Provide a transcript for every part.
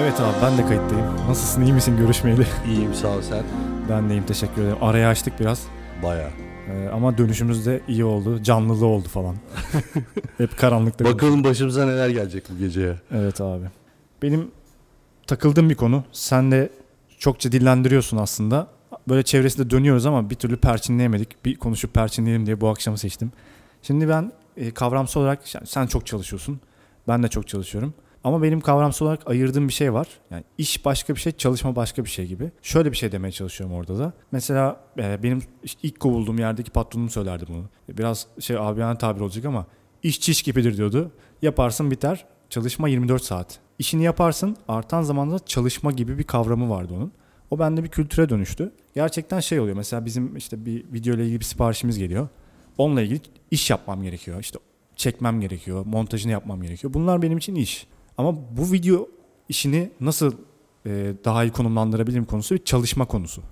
Evet abi ben de kayıttayım. Nasılsın iyi misin görüşmeyeli? İyiyim sağ ol sen. Ben deyim teşekkür ederim. Araya açtık biraz. Baya. Ee, ama dönüşümüz de iyi oldu. Canlılığı oldu falan. Hep karanlıkta. Bakalım başımıza neler gelecek bu geceye. Evet abi. Benim takıldığım bir konu. Sen de çokça dillendiriyorsun aslında. Böyle çevresinde dönüyoruz ama bir türlü perçinleyemedik. Bir konuşup perçinleyelim diye bu akşamı seçtim. Şimdi ben e, kavramsal olarak sen çok çalışıyorsun. Ben de çok çalışıyorum. Ama benim kavramsal olarak ayırdığım bir şey var. Yani iş başka bir şey, çalışma başka bir şey gibi. Şöyle bir şey demeye çalışıyorum orada da. Mesela e, benim işte ilk kovulduğum yerdeki patronum söylerdi bunu. Biraz şey abiyane tabir olacak ama iş çiş gibidir diyordu. Yaparsın biter. Çalışma 24 saat. İşini yaparsın artan zamanda çalışma gibi bir kavramı vardı onun. O bende bir kültüre dönüştü. Gerçekten şey oluyor. Mesela bizim işte bir video ile ilgili bir siparişimiz geliyor. Onunla ilgili iş yapmam gerekiyor. İşte çekmem gerekiyor, montajını yapmam gerekiyor. Bunlar benim için iş. Ama bu video işini nasıl e, daha iyi konumlandırabilirim konusu bir çalışma konusu.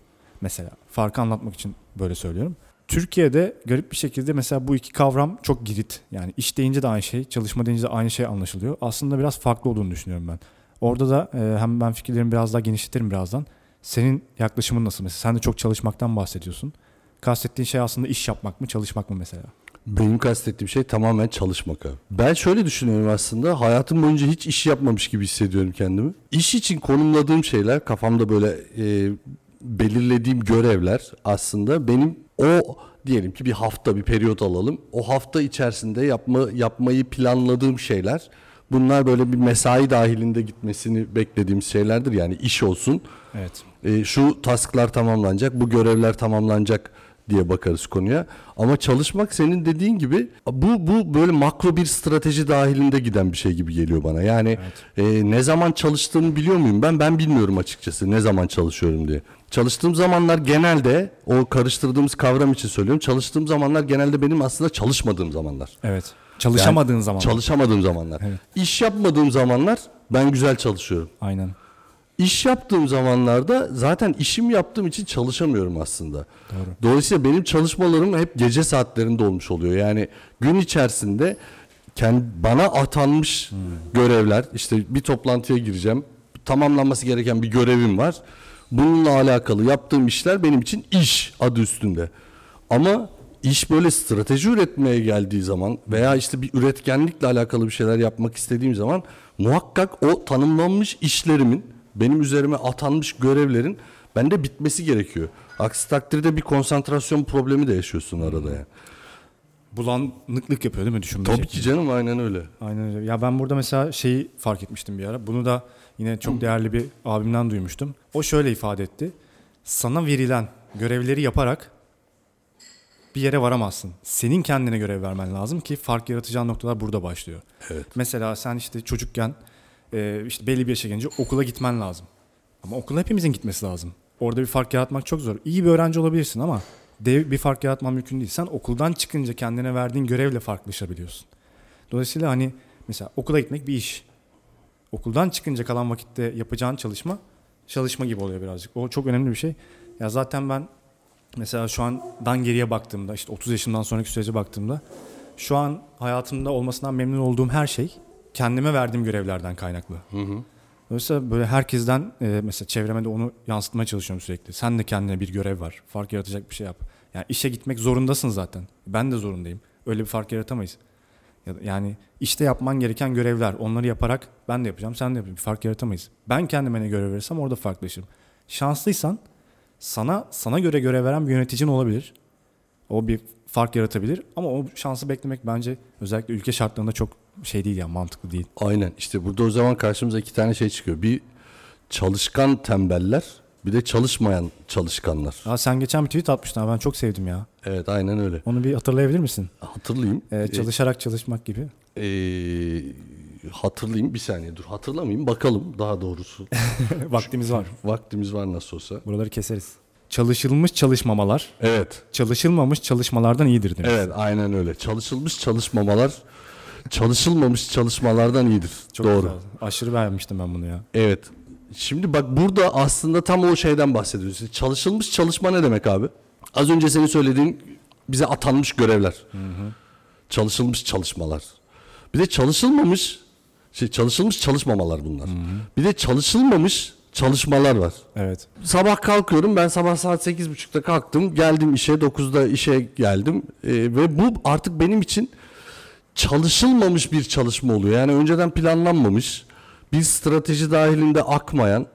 Mesela farkı anlatmak için böyle söylüyorum. Türkiye'de garip bir şekilde mesela bu iki kavram çok girit. Yani iş deyince de aynı şey, çalışma deyince de aynı şey anlaşılıyor. Aslında biraz farklı olduğunu düşünüyorum ben. Orada da e, hem ben fikirlerimi biraz daha genişletirim birazdan. Senin yaklaşımın nasıl? Mesela sen de çok çalışmaktan bahsediyorsun. Kastettiğin şey aslında iş yapmak mı, çalışmak mı mesela? Benim kastettiğim şey tamamen çalışmak abi. Ben şöyle düşünüyorum aslında. Hayatım boyunca hiç iş yapmamış gibi hissediyorum kendimi. İş için konumladığım şeyler, kafamda böyle e, belirlediğim görevler aslında benim o diyelim ki bir hafta bir periyot alalım. O hafta içerisinde yapma yapmayı planladığım şeyler. Bunlar böyle bir mesai dahilinde gitmesini beklediğim şeylerdir. Yani iş olsun. Evet. E, şu tasklar tamamlanacak, bu görevler tamamlanacak diye bakarız konuya. Ama çalışmak senin dediğin gibi bu bu böyle makro bir strateji dahilinde giden bir şey gibi geliyor bana. Yani evet. e, ne zaman çalıştığımı biliyor muyum ben? Ben bilmiyorum açıkçası ne zaman çalışıyorum diye. Çalıştığım zamanlar genelde o karıştırdığımız kavram için söylüyorum. Çalıştığım zamanlar genelde benim aslında çalışmadığım zamanlar. Evet. Çalışamadığın yani, zamanlar. Çalışamadığım zamanlar. Evet. İş yapmadığım zamanlar ben güzel çalışıyorum. Aynen. İş yaptığım zamanlarda zaten işim yaptığım için çalışamıyorum aslında. Doğru. Dolayısıyla benim çalışmalarım hep gece saatlerinde olmuş oluyor. Yani gün içerisinde kendi, bana atanmış hmm. görevler işte bir toplantıya gireceğim. Tamamlanması gereken bir görevim var. Bununla alakalı yaptığım işler benim için iş adı üstünde. Ama iş böyle strateji üretmeye geldiği zaman veya işte bir üretkenlikle alakalı bir şeyler yapmak istediğim zaman muhakkak o tanımlanmış işlerimin benim üzerime atanmış görevlerin bende bitmesi gerekiyor. Aksi takdirde bir konsantrasyon problemi de yaşıyorsun arada yani. Bulanıklık yapıyor değil mi düşünme Tabii ki canım aynen öyle. Aynen öyle. Ya ben burada mesela şeyi fark etmiştim bir ara. Bunu da yine çok değerli bir abimden duymuştum. O şöyle ifade etti. Sana verilen görevleri yaparak bir yere varamazsın. Senin kendine görev vermen lazım ki fark yaratacağın noktalar burada başlıyor. Evet. Mesela sen işte çocukken e, işte belli bir yaşa gelince okula gitmen lazım. Ama okula hepimizin gitmesi lazım. Orada bir fark yaratmak çok zor. İyi bir öğrenci olabilirsin ama dev bir fark yaratman mümkün değil. Sen okuldan çıkınca kendine verdiğin görevle farklılaşabiliyorsun. Dolayısıyla hani mesela okula gitmek bir iş. Okuldan çıkınca kalan vakitte yapacağın çalışma çalışma gibi oluyor birazcık. O çok önemli bir şey. Ya zaten ben mesela şu andan geriye baktığımda işte 30 yaşından sonraki sürece baktığımda şu an hayatımda olmasından memnun olduğum her şey kendime verdiğim görevlerden kaynaklı. Hı hı. Dolayısıyla böyle herkesten e, mesela çevreme de onu yansıtmaya çalışıyorum sürekli. Sen de kendine bir görev var. Fark yaratacak bir şey yap. Yani işe gitmek zorundasın zaten. Ben de zorundayım. Öyle bir fark yaratamayız. Yani işte yapman gereken görevler. Onları yaparak ben de yapacağım, sen de yapacaksın. Bir fark yaratamayız. Ben kendime ne görev verirsem orada farklılaşırım. Şanslıysan sana sana göre görev veren bir yöneticin olabilir. O bir fark yaratabilir ama o şansı beklemek bence özellikle ülke şartlarında çok şey değil yani mantıklı değil. Aynen işte burada o zaman karşımıza iki tane şey çıkıyor. Bir çalışkan tembeller bir de çalışmayan çalışkanlar. Aa, sen geçen bir tweet atmıştın ben çok sevdim ya. Evet aynen öyle. Onu bir hatırlayabilir misin? Hatırlayayım. Ee, çalışarak ee, çalışmak gibi. Ee, hatırlayayım bir saniye dur hatırlamayayım bakalım daha doğrusu. Vaktimiz var. Vaktimiz var nasıl olsa. Buraları keseriz. Çalışılmış çalışmamalar. Evet. Çalışılmamış çalışmalardan iyidir demiş. Evet aynen öyle. Çalışılmış çalışmamalar çalışılmamış çalışmalardan iyidir. Çok Doğru. Güzel. Aşırı beğenmiştim ben bunu ya. Evet. Şimdi bak burada aslında tam o şeyden bahsediyoruz. Çalışılmış çalışma ne demek abi? Az önce senin söylediğin bize atanmış görevler. Hı hı. Çalışılmış çalışmalar. Bir de çalışılmamış Şey çalışılmış çalışmamalar bunlar. Bir de çalışılmamış çalışmalar var. Evet. Sabah kalkıyorum ben sabah saat 8.30'da kalktım geldim işe 9'da işe geldim Ee, ve bu artık benim için çalışılmamış bir çalışma oluyor. Yani önceden planlanmamış bir strateji dahilinde akmayan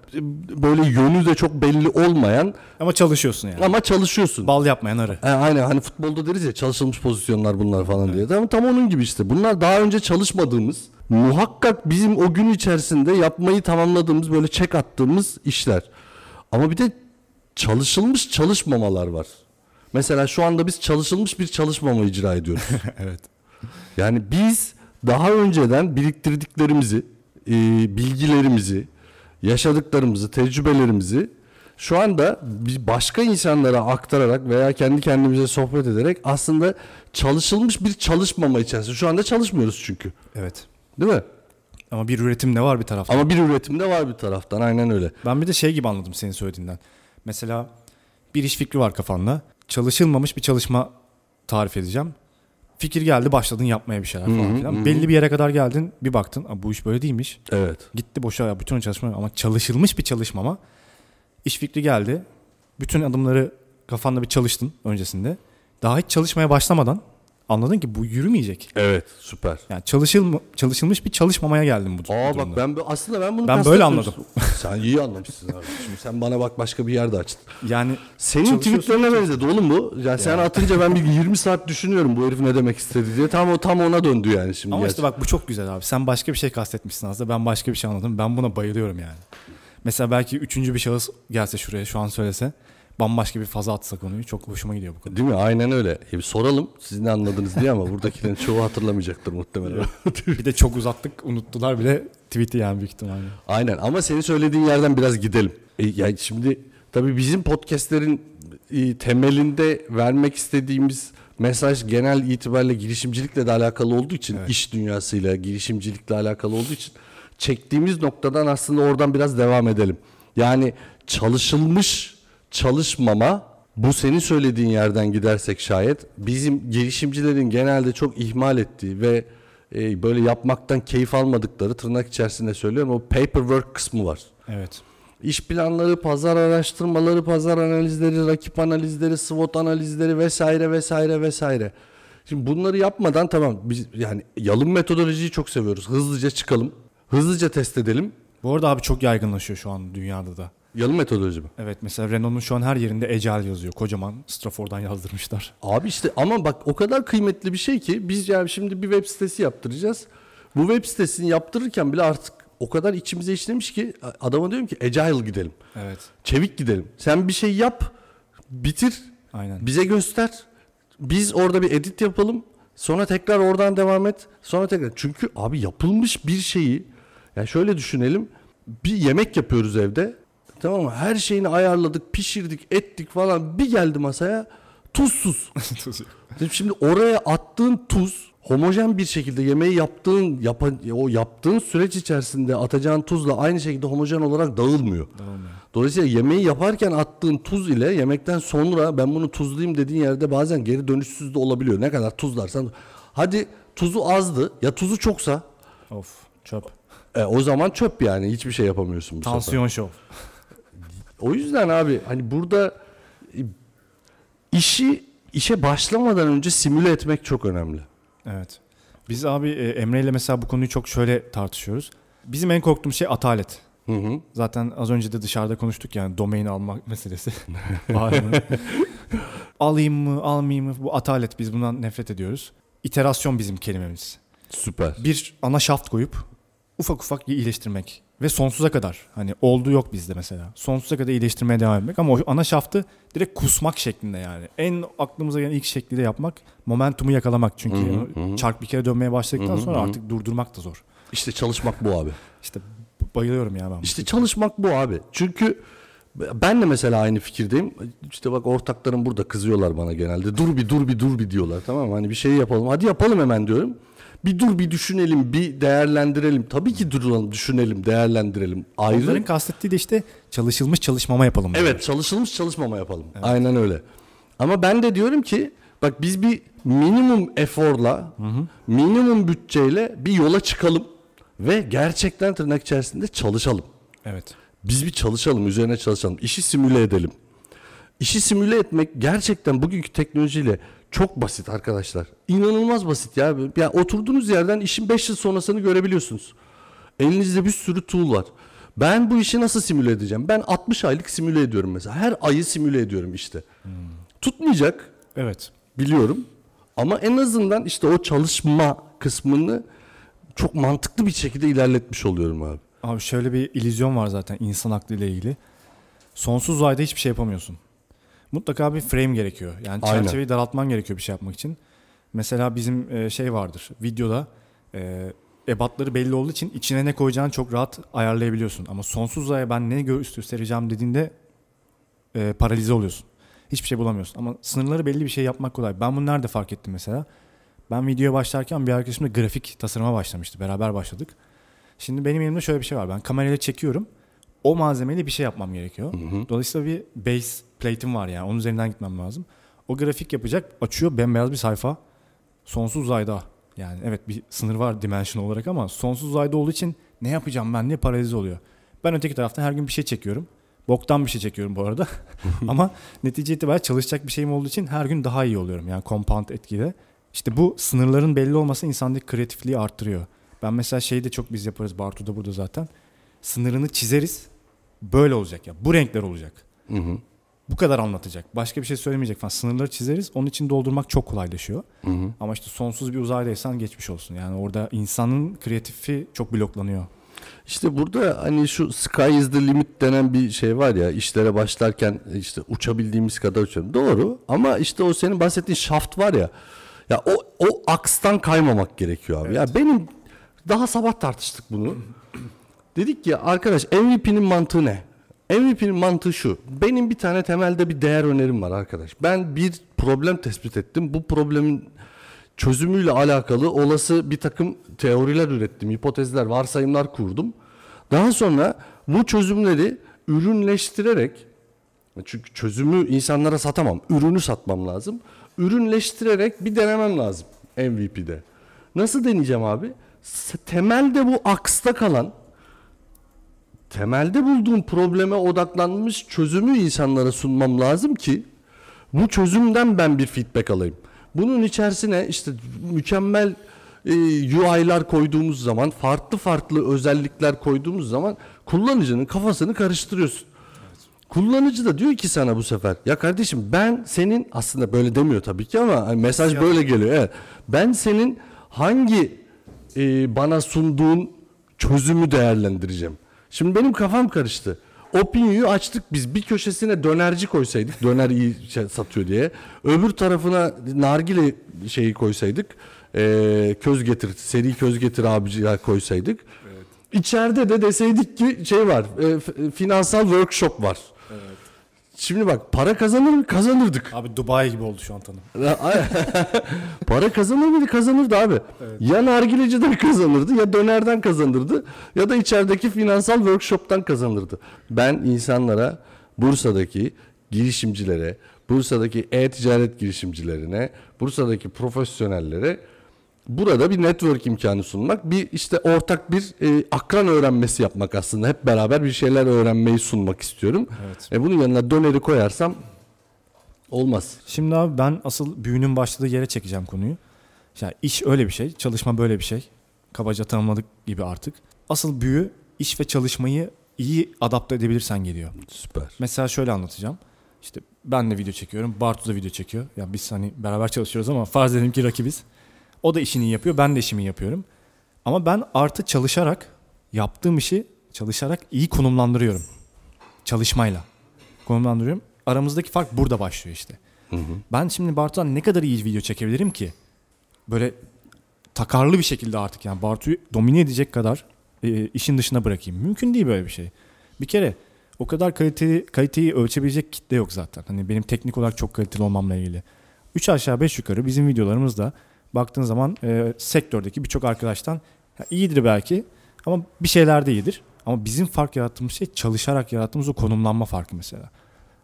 böyle yönü de çok belli olmayan Ama çalışıyorsun yani. ama çalışıyorsun. Bal yapmayan arı. E, aynen hani futbolda deriz ya çalışılmış pozisyonlar bunlar falan diye. Tam, tam onun gibi işte. Bunlar daha önce çalışmadığımız, muhakkak bizim o gün içerisinde yapmayı tamamladığımız, böyle çek attığımız işler. Ama bir de çalışılmış çalışmamalar var. Mesela şu anda biz çalışılmış bir çalışmama icra ediyoruz. evet. Yani biz daha önceden biriktirdiklerimizi, e, bilgilerimizi, yaşadıklarımızı, tecrübelerimizi şu anda başka insanlara aktararak veya kendi kendimize sohbet ederek aslında çalışılmış bir çalışmama içerisinde. Şu anda çalışmıyoruz çünkü. Evet. Değil mi? Ama bir üretim de var bir taraftan. Ama bir üretimde var bir taraftan. Aynen öyle. Ben bir de şey gibi anladım senin söylediğinden. Mesela bir iş fikri var kafanda. Çalışılmamış bir çalışma tarif edeceğim. Fikir geldi başladın yapmaya bir şeyler falan filan. Belli bir yere kadar geldin bir baktın "Aa, bu iş böyle değilmiş. Evet. Gitti boşa ya bütün çalışma ama çalışılmış bir çalışmama. İş fikri geldi. Bütün adımları kafanda bir çalıştın öncesinde. Daha hiç çalışmaya başlamadan anladın ki bu yürümeyecek. Evet. Süper. Yani çalışılma, çalışılmış bir çalışmamaya geldim bu Aa durumda. bak ben aslında ben bunu Ben böyle kastetmiyorum. Sen iyi anlamışsın abi. Şimdi sen bana bak başka bir yerde açtın. Yani Senin tweetlerine benzedi oğlum bu. Ya sen atınca ben bir 20 saat düşünüyorum bu herif ne demek istedi diye. Tam o tam ona döndü yani şimdi. Ama gerçi. işte bak bu çok güzel abi. Sen başka bir şey kastetmişsin aslında. Ben başka bir şey anladım. Ben buna bayılıyorum yani. Mesela belki üçüncü bir şahıs gelse şuraya şu an söylese bambaşka bir faza atsa konuyu çok hoşuma gidiyor bu konu. Değil mi? Aynen öyle. E bir soralım siz ne anladınız diye ama buradakilerin çoğu hatırlamayacaktır muhtemelen. Bir de çok uzattık unuttular bile tweet'i yani büyük ihtimalle. Aynen ama senin söylediğin yerden biraz gidelim. E, yani şimdi tabii bizim podcastlerin e, temelinde vermek istediğimiz mesaj genel itibariyle girişimcilikle de alakalı olduğu için, iş dünyasıyla, girişimcilikle alakalı olduğu için çektiğimiz noktadan aslında oradan biraz devam edelim. Yani çalışılmış çalışmama bu senin söylediğin yerden gidersek şayet bizim girişimcilerin genelde çok ihmal ettiği ve e, böyle yapmaktan keyif almadıkları tırnak içerisinde söylüyorum o paperwork kısmı var. Evet. İş planları, pazar araştırmaları, pazar analizleri, rakip analizleri, SWOT analizleri vesaire vesaire vesaire. Şimdi bunları yapmadan tamam biz yani yalın metodolojiyi çok seviyoruz. Hızlıca çıkalım. Hızlıca test edelim. Bu arada abi çok yaygınlaşıyor şu an dünyada da. Yalın metodoloji mi? Evet mesela Renault'un şu an her yerinde Ecel yazıyor. Kocaman Strafor'dan yazdırmışlar. Abi işte ama bak o kadar kıymetli bir şey ki biz yani şimdi bir web sitesi yaptıracağız. Bu web sitesini yaptırırken bile artık o kadar içimize işlemiş ki adama diyorum ki agile gidelim. Evet. Çevik gidelim. Sen bir şey yap, bitir, Aynen. bize göster. Biz orada bir edit yapalım. Sonra tekrar oradan devam et. Sonra tekrar. Çünkü abi yapılmış bir şeyi yani şöyle düşünelim. Bir yemek yapıyoruz evde. Tamam mı? Her şeyini ayarladık, pişirdik, ettik falan. Bir geldi masaya tuzsuz. Şimdi oraya attığın tuz homojen bir şekilde yemeği yaptığın yapan o yaptığın süreç içerisinde atacağın tuzla aynı şekilde homojen olarak dağılmıyor. Dağılmıyor. Dolayısıyla yemeği yaparken attığın tuz ile yemekten sonra ben bunu tuzlayayım dediğin yerde bazen geri dönüşsüz de olabiliyor. Ne kadar tuzlarsan hadi tuzu azdı ya tuzu çoksa of çöp. e, o zaman çöp yani hiçbir şey yapamıyorsun bu sefer. Tansiyon şov. O yüzden abi hani burada e, işi işe başlamadan önce simüle etmek çok önemli. Evet. Biz abi e, Emre ile mesela bu konuyu çok şöyle tartışıyoruz. Bizim en korktuğumuz şey atalet. Hı hı. Zaten az önce de dışarıda konuştuk yani domain almak meselesi. Alayım mı almayayım mı bu atalet biz bundan nefret ediyoruz. İterasyon bizim kelimemiz. Süper. Bir ana şaft koyup ufak ufak iyileştirmek ve sonsuza kadar hani oldu yok bizde mesela. Sonsuza kadar iyileştirmeye devam etmek ama o ana şaftı direkt kusmak şeklinde yani. En aklımıza gelen ilk şekliyle yapmak momentumu yakalamak çünkü çark bir kere dönmeye başladıktan sonra artık durdurmak da zor. İşte çalışmak bu abi. İşte bayılıyorum ya ben. İşte çalışmak bu abi. Çünkü ben de mesela aynı fikirdeyim. İşte bak ortaklarım burada kızıyorlar bana genelde. Dur bir dur bir dur bir diyorlar tamam mı? Hani bir şey yapalım. Hadi yapalım hemen diyorum. Bir dur bir düşünelim, bir değerlendirelim. Tabii ki duralım, düşünelim, değerlendirelim. Ayrı. Onların kastettiği de işte çalışılmış çalışmama yapalım. Evet, çalışılmış çalışmama yapalım. Aynen öyle. Ama ben de diyorum ki bak biz bir minimum eforla, minimum bütçeyle bir yola çıkalım ve gerçekten tırnak içerisinde çalışalım. Evet. Biz bir çalışalım, üzerine çalışalım. İşi simüle edelim. İşi simüle etmek gerçekten bugünkü teknolojiyle çok basit arkadaşlar. İnanılmaz basit ya. Ya oturduğunuz yerden işin 5 yıl sonrasını görebiliyorsunuz. Elinizde bir sürü tool var. Ben bu işi nasıl simüle edeceğim? Ben 60 aylık simüle ediyorum mesela. Her ayı simüle ediyorum işte. Tutmayacak Evet. biliyorum. Ama en azından işte o çalışma kısmını çok mantıklı bir şekilde ilerletmiş oluyorum abi. Abi şöyle bir illüzyon var zaten insan aklıyla ilgili. Sonsuz uzayda hiçbir şey yapamıyorsun. Mutlaka bir frame gerekiyor. Yani Aynen. çerçeveyi daraltman gerekiyor bir şey yapmak için. Mesela bizim e, şey vardır. Videoda e, ebatları belli olduğu için içine ne koyacağını çok rahat ayarlayabiliyorsun. Ama sonsuz uzaya ben ne gö- göstereceğim dediğinde e, paralize oluyorsun. Hiçbir şey bulamıyorsun. Ama sınırları belli bir şey yapmak kolay. Ben bunu nerede fark ettim mesela? Ben videoya başlarken bir arkadaşımla grafik tasarıma başlamıştı. Beraber başladık. Şimdi benim elimde şöyle bir şey var. Ben kamerayla çekiyorum. O malzemeyle bir şey yapmam gerekiyor. Dolayısıyla bir base plate'im var yani. Onun üzerinden gitmem lazım. O grafik yapacak. Açıyor bembeyaz bir sayfa. Sonsuz uzayda. Yani evet bir sınır var dimension olarak ama sonsuz uzayda olduğu için ne yapacağım ben diye paralize oluyor. Ben öteki taraftan her gün bir şey çekiyorum. Boktan bir şey çekiyorum bu arada. ama netice itibariyle çalışacak bir şeyim olduğu için her gün daha iyi oluyorum. Yani compound etkide. İşte bu sınırların belli olması insandaki kreatifliği arttırıyor. Ben mesela şeyi de çok biz yaparız. Bartu da burada zaten. Sınırını çizeriz. Böyle olacak ya. Bu renkler olacak. Hı hı. Bu kadar anlatacak. Başka bir şey söylemeyecek falan. Sınırları çizeriz. Onun için doldurmak çok kolaylaşıyor. Hı hı. Ama işte sonsuz bir uzaydaysan geçmiş olsun. Yani orada insanın kreatifi çok bloklanıyor. İşte burada hani şu sky is the limit denen bir şey var ya işlere başlarken işte uçabildiğimiz kadar uçalım. Doğru ama işte o senin bahsettiğin şaft var ya ya o o akstan kaymamak gerekiyor abi. Ya benim daha sabah tartıştık bunu. Dedik ki arkadaş MVP'nin mantığı ne? MVP'nin mantığı şu. Benim bir tane temelde bir değer önerim var arkadaş. Ben bir problem tespit ettim. Bu problemin çözümüyle alakalı olası bir takım teoriler ürettim, hipotezler, varsayımlar kurdum. Daha sonra bu çözümleri ürünleştirerek çünkü çözümü insanlara satamam, ürünü satmam lazım. Ürünleştirerek bir denemem lazım MVP'de. Nasıl deneyeceğim abi? Temelde bu aksta kalan temelde bulduğum probleme odaklanmış çözümü insanlara sunmam lazım ki bu çözümden ben bir feedback alayım. Bunun içerisine işte mükemmel e, UI'lar koyduğumuz zaman, farklı farklı özellikler koyduğumuz zaman kullanıcının kafasını karıştırıyorsun. Kullanıcı da diyor ki sana bu sefer ya kardeşim ben senin aslında böyle demiyor tabii ki ama hani mesaj böyle geliyor. Evet. Ben senin hangi e, bana sunduğun çözümü değerlendireceğim. Şimdi benim kafam karıştı. Opinion'u açtık biz. Bir köşesine dönerci koysaydık. Döner iyi şey satıyor diye. Öbür tarafına nargile şeyi koysaydık. E, köz getir, seri köz getir abiciler koysaydık. İçeride de deseydik ki şey var. e, finansal workshop var. Şimdi bak para kazanır mı? Kazanırdık. Abi Dubai gibi oldu şu an tanım. Para kazanır mıydı? Kazanırdı abi. Ya nargileciden kazanırdı ya dönerden kazanırdı ya da içerideki finansal workshop'tan kazanırdı. Ben insanlara Bursa'daki girişimcilere, Bursa'daki e-ticaret girişimcilerine, Bursa'daki profesyonellere burada bir network imkanı sunmak, bir işte ortak bir e, akran öğrenmesi yapmak aslında. Hep beraber bir şeyler öğrenmeyi sunmak istiyorum. Evet. E bunun yanına döneri koyarsam olmaz. Şimdi abi ben asıl büyünün başladığı yere çekeceğim konuyu. Yani iş öyle bir şey, çalışma böyle bir şey. Kabaca tanımladık gibi artık. Asıl büyü iş ve çalışmayı iyi adapte edebilirsen geliyor. Süper. Mesela şöyle anlatacağım. İşte ben de video çekiyorum, Bartu da video çekiyor. Ya biz hani beraber çalışıyoruz ama farz edelim ki rakibiz. O da işini yapıyor, ben de işimi yapıyorum. Ama ben artı çalışarak yaptığım işi çalışarak iyi konumlandırıyorum. Çalışmayla konumlandırıyorum. Aramızdaki fark burada başlıyor işte. Ben şimdi Bartu'dan ne kadar iyi video çekebilirim ki? Böyle takarlı bir şekilde artık yani Bartu'yu domine edecek kadar e, işin dışına bırakayım. Mümkün değil böyle bir şey. Bir kere o kadar kaliteyi, kaliteyi ölçebilecek kitle yok zaten. Hani benim teknik olarak çok kaliteli olmamla ilgili. 3 aşağı 5 yukarı bizim videolarımızda baktığın zaman e, sektördeki birçok arkadaştan ya iyidir belki ama bir şeyler de iyidir. Ama bizim fark yarattığımız şey çalışarak yarattığımız o konumlanma farkı mesela.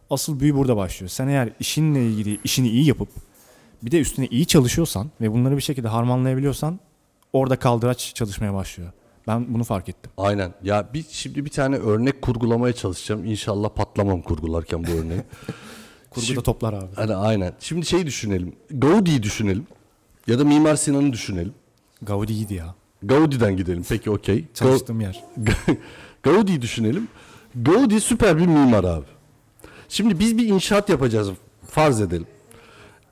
Asıl büyü burada başlıyor. Sen eğer işinle ilgili işini iyi yapıp bir de üstüne iyi çalışıyorsan ve bunları bir şekilde harmanlayabiliyorsan orada kaldıraç çalışmaya başlıyor. Ben bunu fark ettim. Aynen. Ya bir şimdi bir tane örnek kurgulamaya çalışacağım. İnşallah patlamam kurgularken bu örneği. Kurguda Şimdi- toplar abi. Hani aynen. Şimdi şey düşünelim. Gaudi'yi düşünelim. Ya da Mimar Sinan'ı düşünelim. Gaudi iyiydi ya. Gaudi'den gidelim. Peki okey. Çalıştığım yer. Gaudi'yi düşünelim. Gaudi süper bir mimar abi. Şimdi biz bir inşaat yapacağız farz edelim.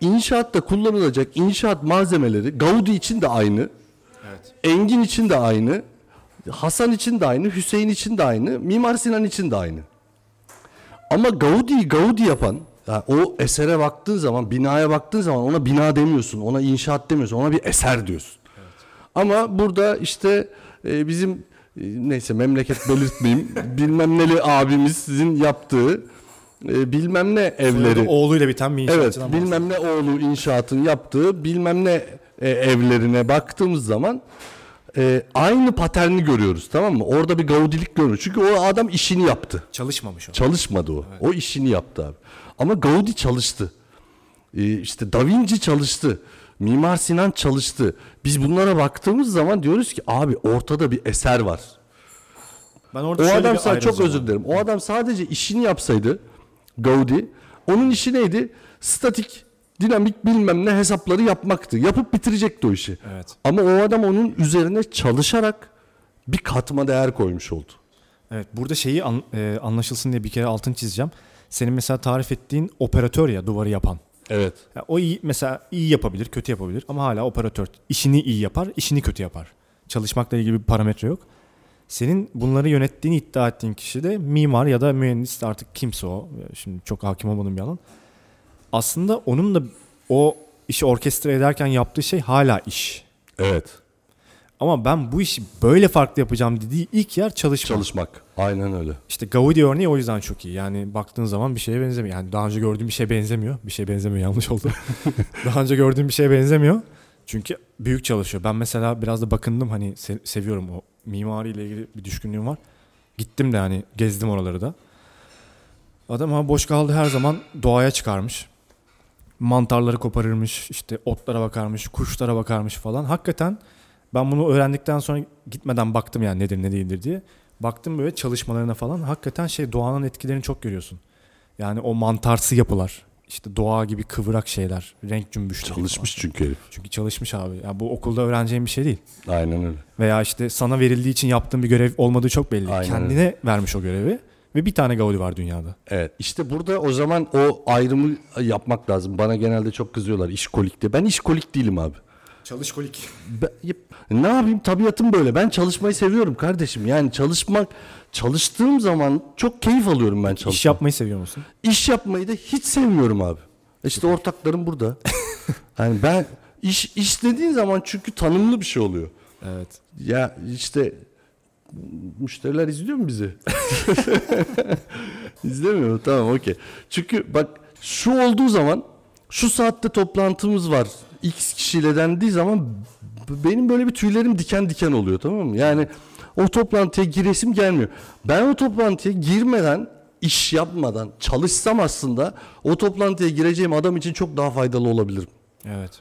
İnşaatta kullanılacak inşaat malzemeleri Gaudi için de aynı. Evet. Engin için de aynı. Hasan için de aynı. Hüseyin için de aynı. Mimar Sinan için de aynı. Ama Gaudi'yi Gaudi yapan yani o esere baktığın zaman, binaya baktığın zaman ona bina demiyorsun, ona inşaat demiyorsun, ona bir eser diyorsun. Ama burada işte e, bizim e, neyse memleket belirtmeyeyim bilmem neli abimizin yaptığı e, bilmem ne evleri. Soyadı oğluyla biten bir Evet inşaatçıdan bilmem ne oğlu inşaatın yaptığı bilmem ne e, evlerine baktığımız zaman e, aynı paterni görüyoruz tamam mı? Orada bir gaudilik görüyoruz. Çünkü o adam işini yaptı. Çalışmamış o. Çalışmadı o. O işini yaptı abi. Ama Gaudi çalıştı. Ee, işte Da Vinci çalıştı. Mimar Sinan çalıştı. Biz bunlara baktığımız zaman diyoruz ki abi ortada bir eser var. Ben orada O adam bir sa- çok özür dilerim. O adam sadece işini yapsaydı Gaudi onun işi neydi? Statik, dinamik bilmem ne hesapları yapmaktı. Yapıp bitirecekti o işi. Evet. Ama o adam onun üzerine çalışarak bir katma değer koymuş oldu. Evet burada şeyi an- e, anlaşılsın diye bir kere altını çizeceğim. Senin mesela tarif ettiğin operatör ya duvarı yapan. Evet. Ya o iyi mesela iyi yapabilir, kötü yapabilir ama hala operatör. İşini iyi yapar, işini kötü yapar. Çalışmakla ilgili bir parametre yok. Senin bunları yönettiğini iddia ettiğin kişi de mimar ya da mühendis artık kimse o. Şimdi çok hakim olmadığım bir alan. Aslında onun da o işi orkestra ederken yaptığı şey hala iş. Evet. Ama ben bu işi böyle farklı yapacağım dediği ilk yer çalışma. Çalışmak. Aynen öyle. İşte Gaudi örneği o yüzden çok iyi. Yani baktığın zaman bir şeye benzemiyor. Yani daha önce gördüğüm bir şeye benzemiyor. Bir şeye benzemiyor yanlış oldu. daha önce gördüğüm bir şeye benzemiyor. Çünkü büyük çalışıyor. Ben mesela biraz da bakındım hani se- seviyorum o mimariyle ilgili bir düşkünlüğüm var. Gittim de hani gezdim oraları da. Adam ama boş kaldı her zaman doğaya çıkarmış. Mantarları koparırmış, işte otlara bakarmış, kuşlara bakarmış falan. Hakikaten ben bunu öğrendikten sonra gitmeden baktım yani nedir ne değildir diye. Baktım böyle çalışmalarına falan. Hakikaten şey doğanın etkilerini çok görüyorsun. Yani o mantarsı yapılar. işte doğa gibi kıvırak şeyler. Renk cümbüşleri. Çalışmış falan. çünkü herif. Çünkü çalışmış abi. Ya bu okulda öğreneceğin bir şey değil. Aynen öyle. Veya işte sana verildiği için yaptığın bir görev olmadığı çok belli. Aynen Kendine vermiş o görevi. Ve bir tane Gaudi var dünyada. Evet. İşte burada o zaman o ayrımı yapmak lazım. Bana genelde çok kızıyorlar işkolik diye. Ben işkolik değilim abi. Çalışkolik. Ben- ne yapayım tabiatım böyle. Ben çalışmayı seviyorum kardeşim. Yani çalışmak çalıştığım zaman çok keyif alıyorum ben çalışmaktan. İş yapmayı seviyor musun? İş yapmayı da hiç sevmiyorum abi. İşte ortaklarım burada. yani ben iş iş dediğin zaman çünkü tanımlı bir şey oluyor. Evet. Ya işte müşteriler izliyor mu bizi? İzlemiyor mu? Tamam okey. Çünkü bak şu olduğu zaman şu saatte toplantımız var. X kişiyle dendiği zaman benim böyle bir tüylerim diken diken oluyor tamam mı? Yani o toplantıya giresim gelmiyor. Ben o toplantıya girmeden iş yapmadan çalışsam aslında o toplantıya gireceğim adam için çok daha faydalı olabilirim. Evet.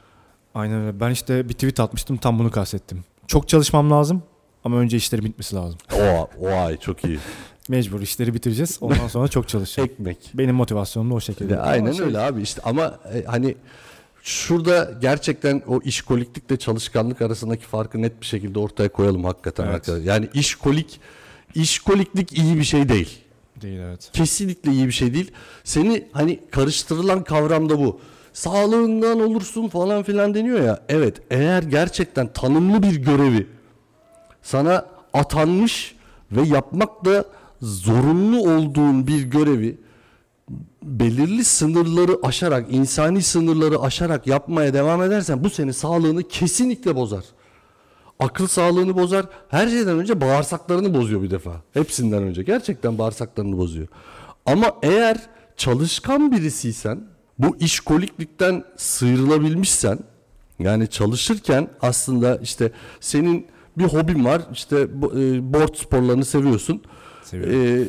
Aynen öyle. Ben işte bir tweet atmıştım tam bunu kastettim. Çok çalışmam lazım ama önce işleri bitmesi lazım. O, o ay çok iyi. Mecbur işleri bitireceğiz. Ondan sonra çok çalışacağım. Ekmek. Benim motivasyonum da o şekilde. Ya, aynen Ama şey- öyle abi işte ama e, hani şurada gerçekten o işkoliklikle çalışkanlık arasındaki farkı net bir şekilde ortaya koyalım hakikaten Evet. arkadaşlar. Yani işkolik işkoliklik iyi bir şey değil. Değil evet. Kesinlikle iyi bir şey değil. Seni hani karıştırılan kavram da bu. Sağlığından olursun falan filan deniyor ya. Evet eğer gerçekten tanımlı bir görevi sana atanmış ve yapmakla zorunlu olduğun bir görevi belirli sınırları aşarak, insani sınırları aşarak yapmaya devam edersen bu senin sağlığını kesinlikle bozar. Akıl sağlığını bozar. Her şeyden önce bağırsaklarını bozuyor bir defa. Hepsinden önce. Gerçekten bağırsaklarını bozuyor. Ama eğer çalışkan birisiysen, bu işkoliklikten sıyrılabilmişsen, yani çalışırken aslında işte senin bir hobin var. işte e, board sporlarını seviyorsun. Seviyorum. Ee,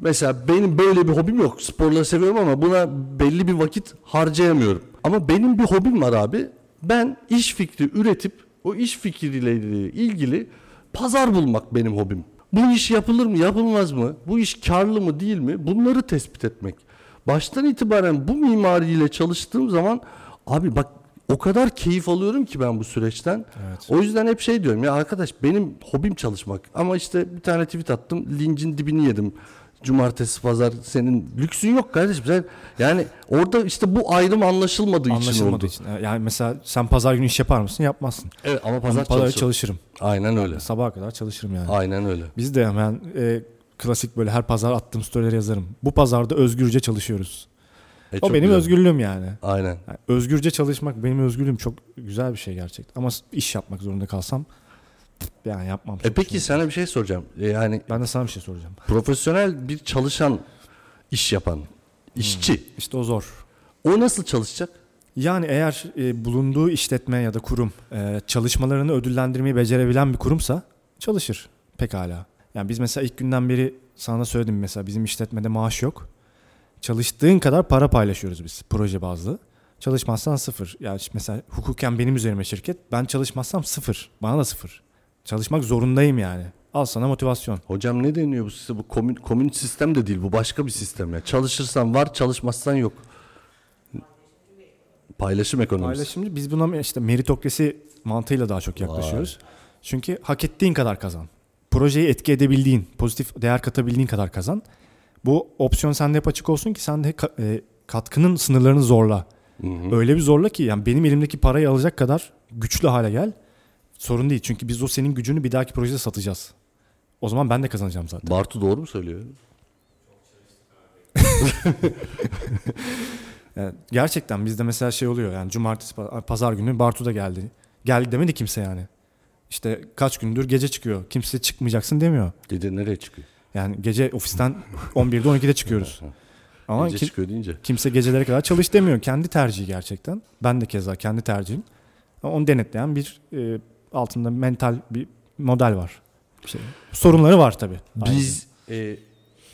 mesela benim böyle bir hobim yok. Sporları seviyorum ama buna belli bir vakit harcayamıyorum. Ama benim bir hobim var abi. Ben iş fikri üretip o iş fikriyle ilgili Pazar bulmak benim hobim. Bu iş yapılır mı, yapılmaz mı? Bu iş karlı mı, değil mi? Bunları tespit etmek. Baştan itibaren bu mimariyle çalıştığım zaman abi bak o kadar keyif alıyorum ki ben bu süreçten. Evet. O yüzden hep şey diyorum ya arkadaş benim hobim çalışmak. Ama işte bir tane tweet attım. Lincin dibini yedim. Cumartesi pazar senin lüksün yok kardeşim. Sen yani orada işte bu ayrım anlaşılmadığı, için oldu. için. Yani mesela sen pazar günü iş yapar mısın? Yapmazsın. Evet ama Pazar, pazar pazar çalışırım. çalışırım. Aynen öyle. Sabaha kadar çalışırım yani. Aynen öyle. Biz de hemen e, klasik böyle her pazar attığım storyleri yazarım. Bu pazarda özgürce çalışıyoruz. E, o benim güzel. özgürlüğüm yani. Aynen. Yani özgürce çalışmak benim özgürlüğüm çok güzel bir şey gerçekten. Ama iş yapmak zorunda kalsam yani yapmam. E peki şey. sana bir şey soracağım. E, Yani Ben de sana bir şey soracağım. profesyonel bir çalışan, iş yapan, işçi. İşte o zor. O nasıl çalışacak? Yani eğer e, bulunduğu işletme ya da kurum e, çalışmalarını ödüllendirmeyi becerebilen bir kurumsa çalışır pekala. Yani biz mesela ilk günden beri sana söyledim mesela bizim işletmede maaş yok. Çalıştığın kadar para paylaşıyoruz biz proje bazlı. Çalışmazsan sıfır. Yani mesela hukuken benim üzerime şirket. Ben çalışmazsam sıfır. Bana da sıfır. Çalışmak zorundayım yani. Al sana motivasyon. Hocam ne deniyor bu size? Bu komün, komün sistem de değil. Bu başka bir sistem ya. Çalışırsan var, çalışmazsan yok. Paylaşım ekonomisi. Paylaşımcı biz buna işte meritokrasi mantığıyla daha çok yaklaşıyoruz. Çünkü hak ettiğin kadar kazan. Projeyi etki edebildiğin, pozitif değer katabildiğin kadar kazan. Bu opsiyon sende hep açık olsun ki sen de e, katkının sınırlarını zorla. Hı hı. Öyle bir zorla ki yani benim elimdeki parayı alacak kadar güçlü hale gel. Sorun değil çünkü biz o senin gücünü bir dahaki projede satacağız. O zaman ben de kazanacağım zaten. Bartu doğru mu söylüyor? Yani gerçekten bizde mesela şey oluyor yani cumartesi pa- pazar günü Bartu da geldi. Geldi demedi kimse yani. İşte kaç gündür gece çıkıyor. Kimse çıkmayacaksın demiyor. Gece nereye çıkıyor? Yani gece ofisten 11'de 12'de çıkıyoruz. Ama Gece kim- çıkıyor deyince. kimse gecelere kadar çalış demiyor. Kendi tercihi gerçekten. Ben de keza kendi tercihim. Onu denetleyen bir e, altında mental bir model var. Şey, sorunları var tabii. Biz e,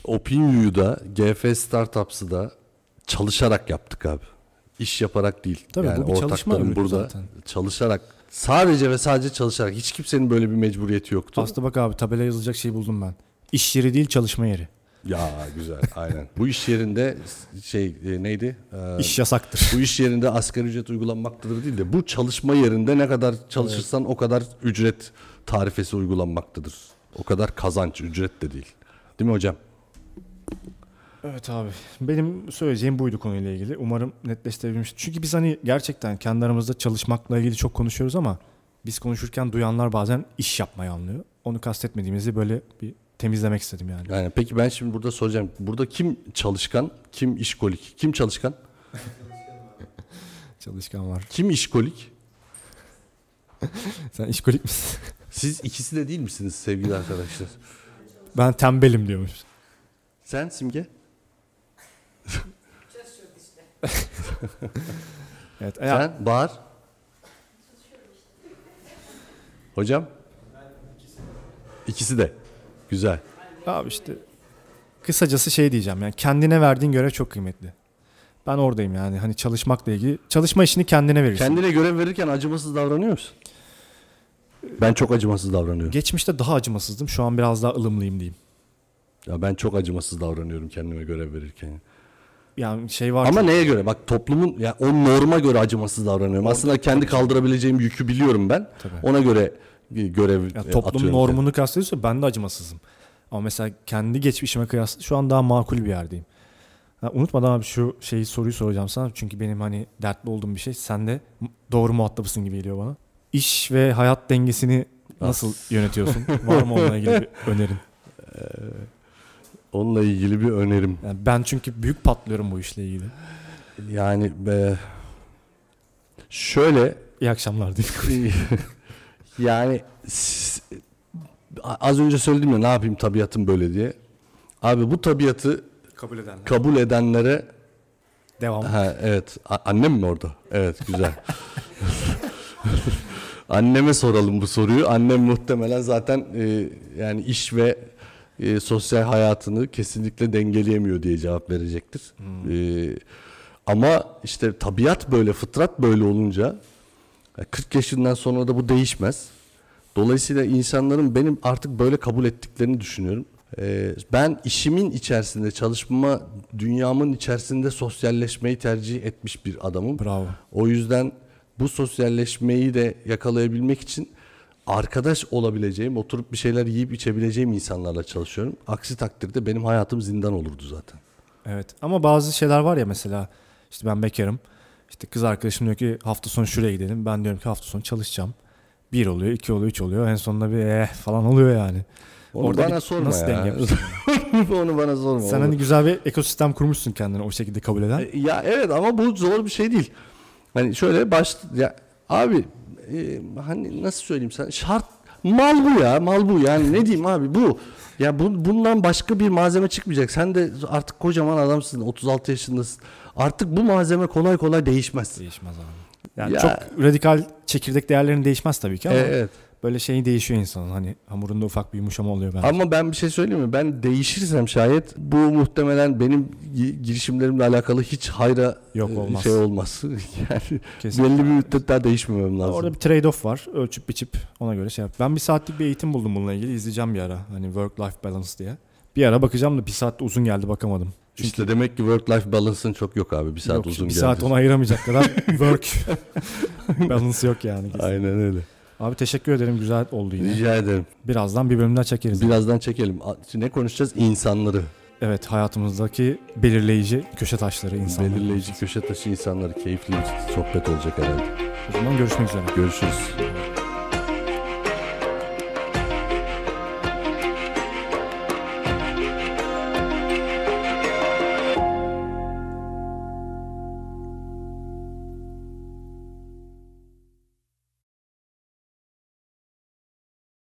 Opinio'yu da GF Startups'ı da çalışarak yaptık abi. İş yaparak değil. Tabii, yani bu bir çalışma burada zaten. çalışarak sadece ve sadece çalışarak hiç kimsenin böyle bir mecburiyeti yoktu. Aslında bak abi tabela yazılacak şeyi buldum ben. İş yeri değil çalışma yeri. Ya güzel aynen. Bu iş yerinde şey e, neydi? Ee, İş yasaktır. bu iş yerinde asgari ücret uygulanmaktadır değil de bu çalışma yerinde ne kadar çalışırsan o kadar ücret tarifesi uygulanmaktadır. O kadar kazanç, ücret de değil. Değil mi hocam? Evet abi. Benim söyleyeceğim buydu konuyla ilgili. Umarım netleştirebilmiştim. Çünkü biz hani gerçekten kendi aramızda çalışmakla ilgili çok konuşuyoruz ama biz konuşurken duyanlar bazen iş yapmayı anlıyor. Onu kastetmediğimizi böyle bir temizlemek istedim yani. Yani peki ben şimdi burada soracağım. Burada kim çalışkan, kim işkolik? Kim çalışkan? Çalışkan var. Kim işkolik? Sen işkolik misin? Siz ikisi de değil misiniz sevgili arkadaşlar? ben tembelim diyormuş. Sen Simge? Evet. eğer- Sen Bahar? Hocam? İkisi de. Güzel. Abi işte kısacası şey diyeceğim yani kendine verdiğin görev çok kıymetli. Ben oradayım yani hani çalışmakla ilgili. Çalışma işini kendine verirsin. Kendine görev verirken acımasız davranıyor musun? Ben çok acımasız davranıyorum. Geçmişte daha acımasızdım. Şu an biraz daha ılımlıyım diyeyim. Ya ben çok acımasız davranıyorum kendime görev verirken. Yani şey var. Ama çok- neye göre? Bak toplumun ya o norma göre acımasız davranıyorum. Aslında kendi kaldırabileceğim yükü biliyorum ben. Tabii. Ona göre görev Ya e, toplum normunu kastediyorsa ben de acımasızım. Ama mesela kendi geçmişime kıyasla şu an daha makul bir yerdeyim. Ha, unutmadan abi şu şeyi soruyu soracağım sana. Çünkü benim hani dertli olduğum bir şey. Sen de doğru muhatabısın gibi geliyor bana. İş ve hayat dengesini nasıl yönetiyorsun? Var mı onunla ilgili bir önerin? Onunla ilgili bir önerim. Yani ben çünkü büyük patlıyorum bu işle ilgili. Yani be, şöyle İyi akşamlar diyeyim. yani az önce söyledim ya ne yapayım tabiatım böyle diye. Abi bu tabiatı Kabul edenler. kabul edenlere Devam. ha evet A- annem mi orada? Evet güzel. Anneme soralım bu soruyu. Annem muhtemelen zaten e, yani iş ve e, sosyal hayatını kesinlikle dengeleyemiyor diye cevap verecektir. E, ama işte tabiat böyle, fıtrat böyle olunca e, 40 yaşından sonra da bu değişmez. Dolayısıyla insanların benim artık böyle kabul ettiklerini düşünüyorum. Ee, ben işimin içerisinde, çalışma dünyamın içerisinde sosyalleşmeyi tercih etmiş bir adamım. Bravo. O yüzden bu sosyalleşmeyi de yakalayabilmek için arkadaş olabileceğim, oturup bir şeyler yiyip içebileceğim insanlarla çalışıyorum. Aksi takdirde benim hayatım zindan olurdu zaten. Evet ama bazı şeyler var ya mesela işte ben bekarım. İşte kız arkadaşım diyor ki hafta sonu şuraya gidelim. Ben diyorum ki hafta sonu çalışacağım. Bir oluyor, iki oluyor, üç oluyor. En sonunda bir eh falan oluyor yani. Onu Orada bana sorma nasıl ya. Onu bana sorma. Sen Onu- hani güzel bir ekosistem kurmuşsun kendini o şekilde kabul eden. E, Ya evet ama bu zor bir şey değil. Hani şöyle baş ya abi e, hani nasıl söyleyeyim sen şart mal bu ya mal bu yani ne diyeyim abi bu ya bu, bundan başka bir malzeme çıkmayacak. Sen de artık kocaman adamsın 36 yaşındasın. Artık bu malzeme kolay kolay değişmez. Değişmez abi. Yani Ya- çok radikal çekirdek değerlerin değişmez tabii ki ama Evet. Böyle şeyi değişiyor insanın. Hani hamurunda ufak bir yumuşama oluyor bence. Ama ben bir şey söyleyeyim mi? Ben değişirsem şayet bu muhtemelen benim gi- girişimlerimle alakalı hiç hayra Yok, e, olmaz. şey olmaz. yani Kesinlikle. belli bir müddet daha değişmemem lazım. Orada bir trade-off var. Ölçüp biçip ona göre şey yap. Ben bir saatlik bir eğitim buldum bununla ilgili. İzleyeceğim bir ara. Hani work-life balance diye. Bir ara bakacağım da bir saat de uzun geldi bakamadım. Çünkü İşte demek ki work life balance'ın çok yok abi. Bir saat yok, uzun bir geldi. saat ona ayıramayacak kadar work balance yok yani. Aynen öyle. Abi teşekkür ederim. Güzel oldu yine. Rica ederim. Birazdan bir bölüm daha çekeriz. Birazdan çekelim. Ne konuşacağız? İnsanları. Evet hayatımızdaki belirleyici köşe taşları insanlar. Belirleyici köşe taşı insanları. Keyifli bir sohbet olacak herhalde. O zaman görüşmek üzere. Görüşürüz.